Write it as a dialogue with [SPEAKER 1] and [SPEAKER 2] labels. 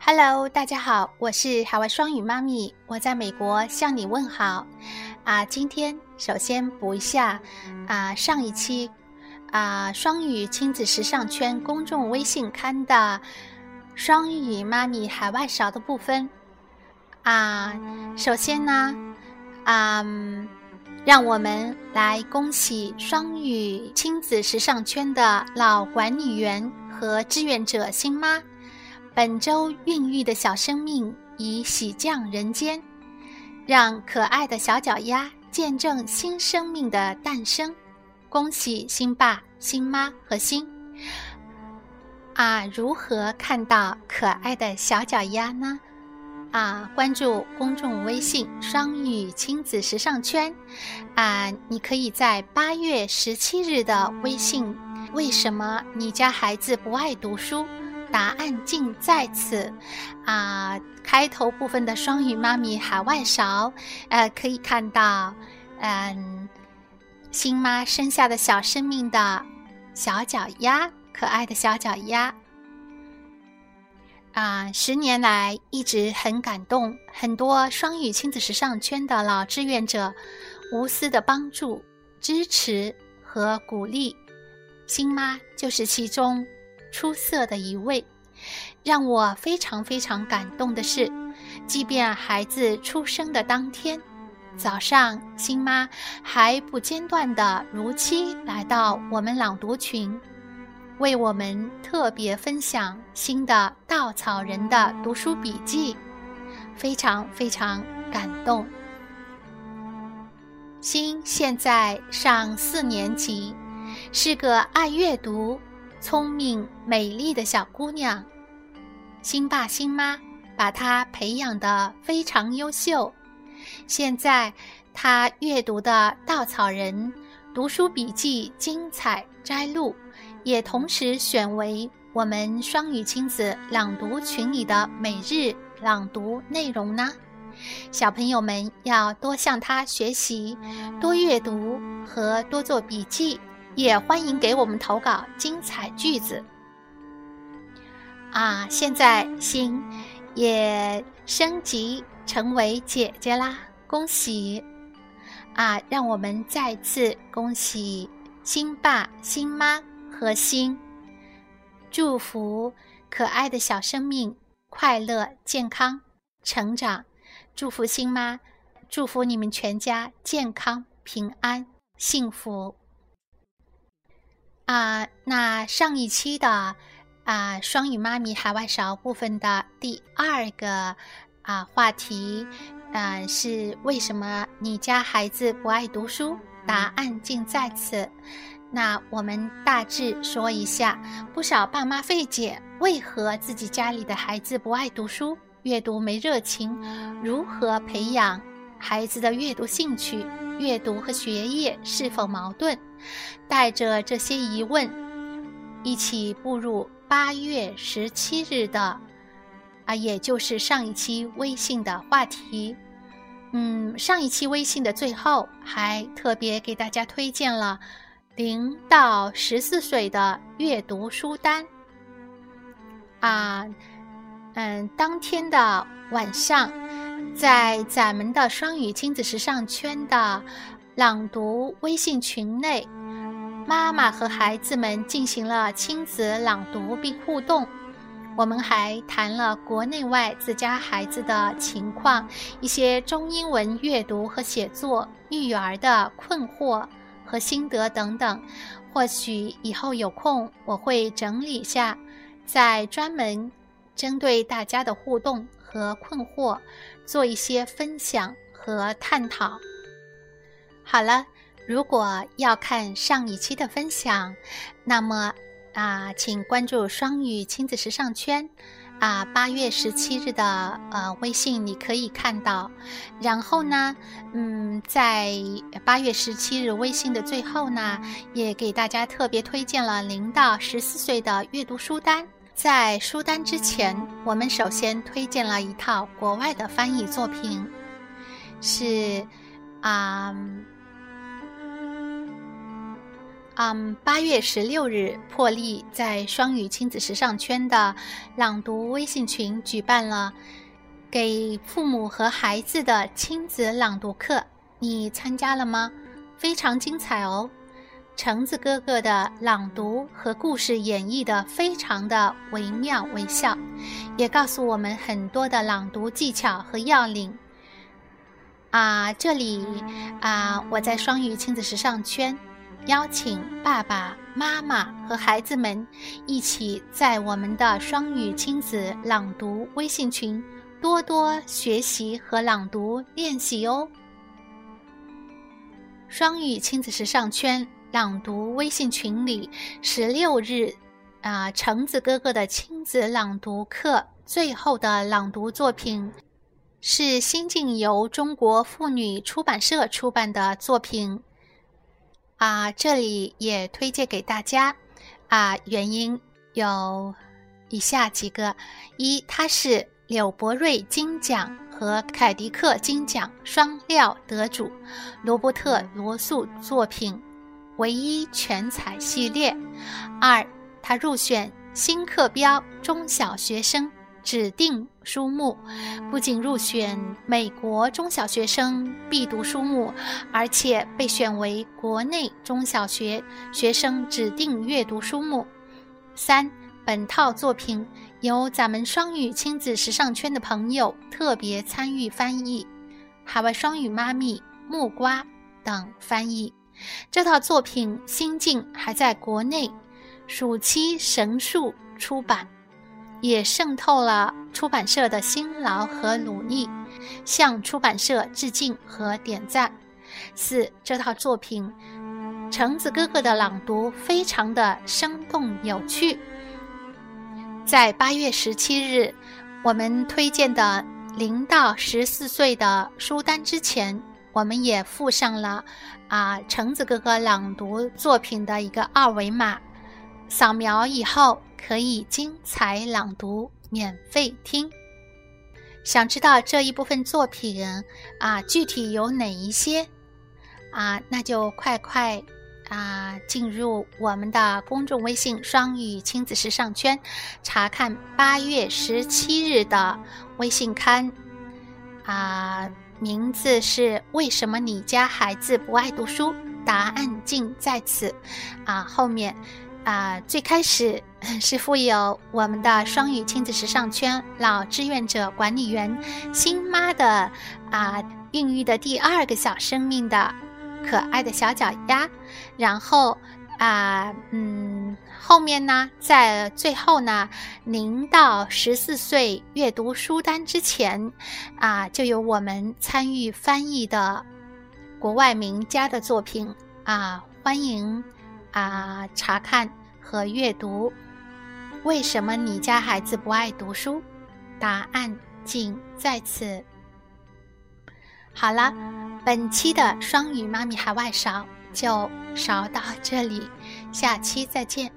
[SPEAKER 1] Hello，大家好，我是海外双语妈咪，我在美国向你问好。啊，今天首先补一下啊上一期啊双语亲子时尚圈公众微信刊的双语妈咪海外勺的部分。啊，首先呢，啊，让我们来恭喜双语亲子时尚圈的老管理员和志愿者新妈。本周孕育的小生命已喜降人间，让可爱的小脚丫见证新生命的诞生。恭喜新爸、新妈和新啊！如何看到可爱的小脚丫呢？啊，关注公众微信“双语亲子时尚圈”，啊，你可以在八月十七日的微信“为什么你家孩子不爱读书”。答案尽在此，啊，开头部分的双语妈咪海外勺，呃，可以看到，嗯，新妈生下的小生命的小脚丫，可爱的小脚丫，啊，十年来一直很感动，很多双语亲子时尚圈的老志愿者无私的帮助、支持和鼓励，新妈就是其中。出色的一位，让我非常非常感动的是，即便孩子出生的当天早上，新妈还不间断的如期来到我们朗读群，为我们特别分享新的稻草人的读书笔记，非常非常感动。新现在上四年级，是个爱阅读。聪明美丽的小姑娘，新爸新妈把她培养得非常优秀。现在她阅读的《稻草人》读书笔记精彩摘录，也同时选为我们双语亲子朗读群里的每日朗读内容呢。小朋友们要多向她学习，多阅读和多做笔记。也欢迎给我们投稿精彩句子啊！现在心也升级成为姐姐啦，恭喜啊！让我们再次恭喜新爸、新妈和新，祝福可爱的小生命快乐、健康成长，祝福新妈，祝福你们全家健康、平安、幸福。啊，那上一期的啊双语妈咪海外勺部分的第二个啊话题，嗯，是为什么你家孩子不爱读书？答案竟在此。那我们大致说一下，不少爸妈费解，为何自己家里的孩子不爱读书，阅读没热情？如何培养孩子的阅读兴趣？阅读和学业是否矛盾？带着这些疑问，一起步入八月十七日的啊，也就是上一期微信的话题。嗯，上一期微信的最后还特别给大家推荐了零到十四岁的阅读书单。啊，嗯，当天的晚上。在咱们的双语亲子时尚圈的朗读微信群内，妈妈和孩子们进行了亲子朗读并互动。我们还谈了国内外自家孩子的情况，一些中英文阅读和写作育儿的困惑和心得等等。或许以后有空，我会整理下，再专门针对大家的互动。和困惑，做一些分享和探讨。好了，如果要看上一期的分享，那么啊，请关注双语亲子时尚圈啊，八月十七日的呃微信你可以看到。然后呢，嗯，在八月十七日微信的最后呢，也给大家特别推荐了零到十四岁的阅读书单。在书单之前，我们首先推荐了一套国外的翻译作品，是啊嗯，八月十六日，破例在双语亲子时尚圈的朗读微信群举办了给父母和孩子的亲子朗读课，你参加了吗？非常精彩哦！橙子哥哥的朗读和故事演绎的非常的惟妙惟肖，也告诉我们很多的朗读技巧和要领。啊，这里啊，我在双语亲子时尚圈。邀请爸爸妈妈和孩子们一起在我们的双语亲子朗读微信群多多学习和朗读练习哦。双语亲子时尚圈朗读微信群里，十六日啊，橙子哥哥的亲子朗读课最后的朗读作品是新晋由中国妇女出版社出版的作品。啊，这里也推荐给大家。啊，原因有以下几个：一，它是柳伯瑞金奖和凯迪克金奖双料得主，罗伯特罗素作品唯一全彩系列；二，它入选新课标中小学生。指定书目不仅入选美国中小学生必读书目，而且被选为国内中小学学生指定阅读书目。三，本套作品由咱们双语亲子时尚圈的朋友特别参与翻译，海外双语妈咪木瓜等翻译。这套作品新近还在国内暑期神树出版。也渗透了出版社的辛劳和努力，向出版社致敬和点赞。四，这套作品，橙子哥哥的朗读非常的生动有趣。在八月十七日，我们推荐的零到十四岁的书单之前，我们也附上了啊橙子哥哥朗读作品的一个二维码，扫描以后。可以精彩朗读，免费听。想知道这一部分作品啊，具体有哪一些啊？那就快快啊，进入我们的公众微信“双语亲子时尚圈”，查看八月十七日的微信刊啊，名字是“为什么你家孩子不爱读书？答案尽在此”啊，后面。啊，最开始 是附有我们的双语亲子时尚圈老志愿者管理员新妈的啊孕育的第二个小生命的可爱的小脚丫，然后啊嗯后面呢，在最后呢，零到十四岁阅读书单之前啊，就有我们参与翻译的国外名家的作品啊，欢迎。啊，查看和阅读，为什么你家孩子不爱读书？答案尽在此。好了，本期的双语妈咪海外勺就勺到这里，下期再见。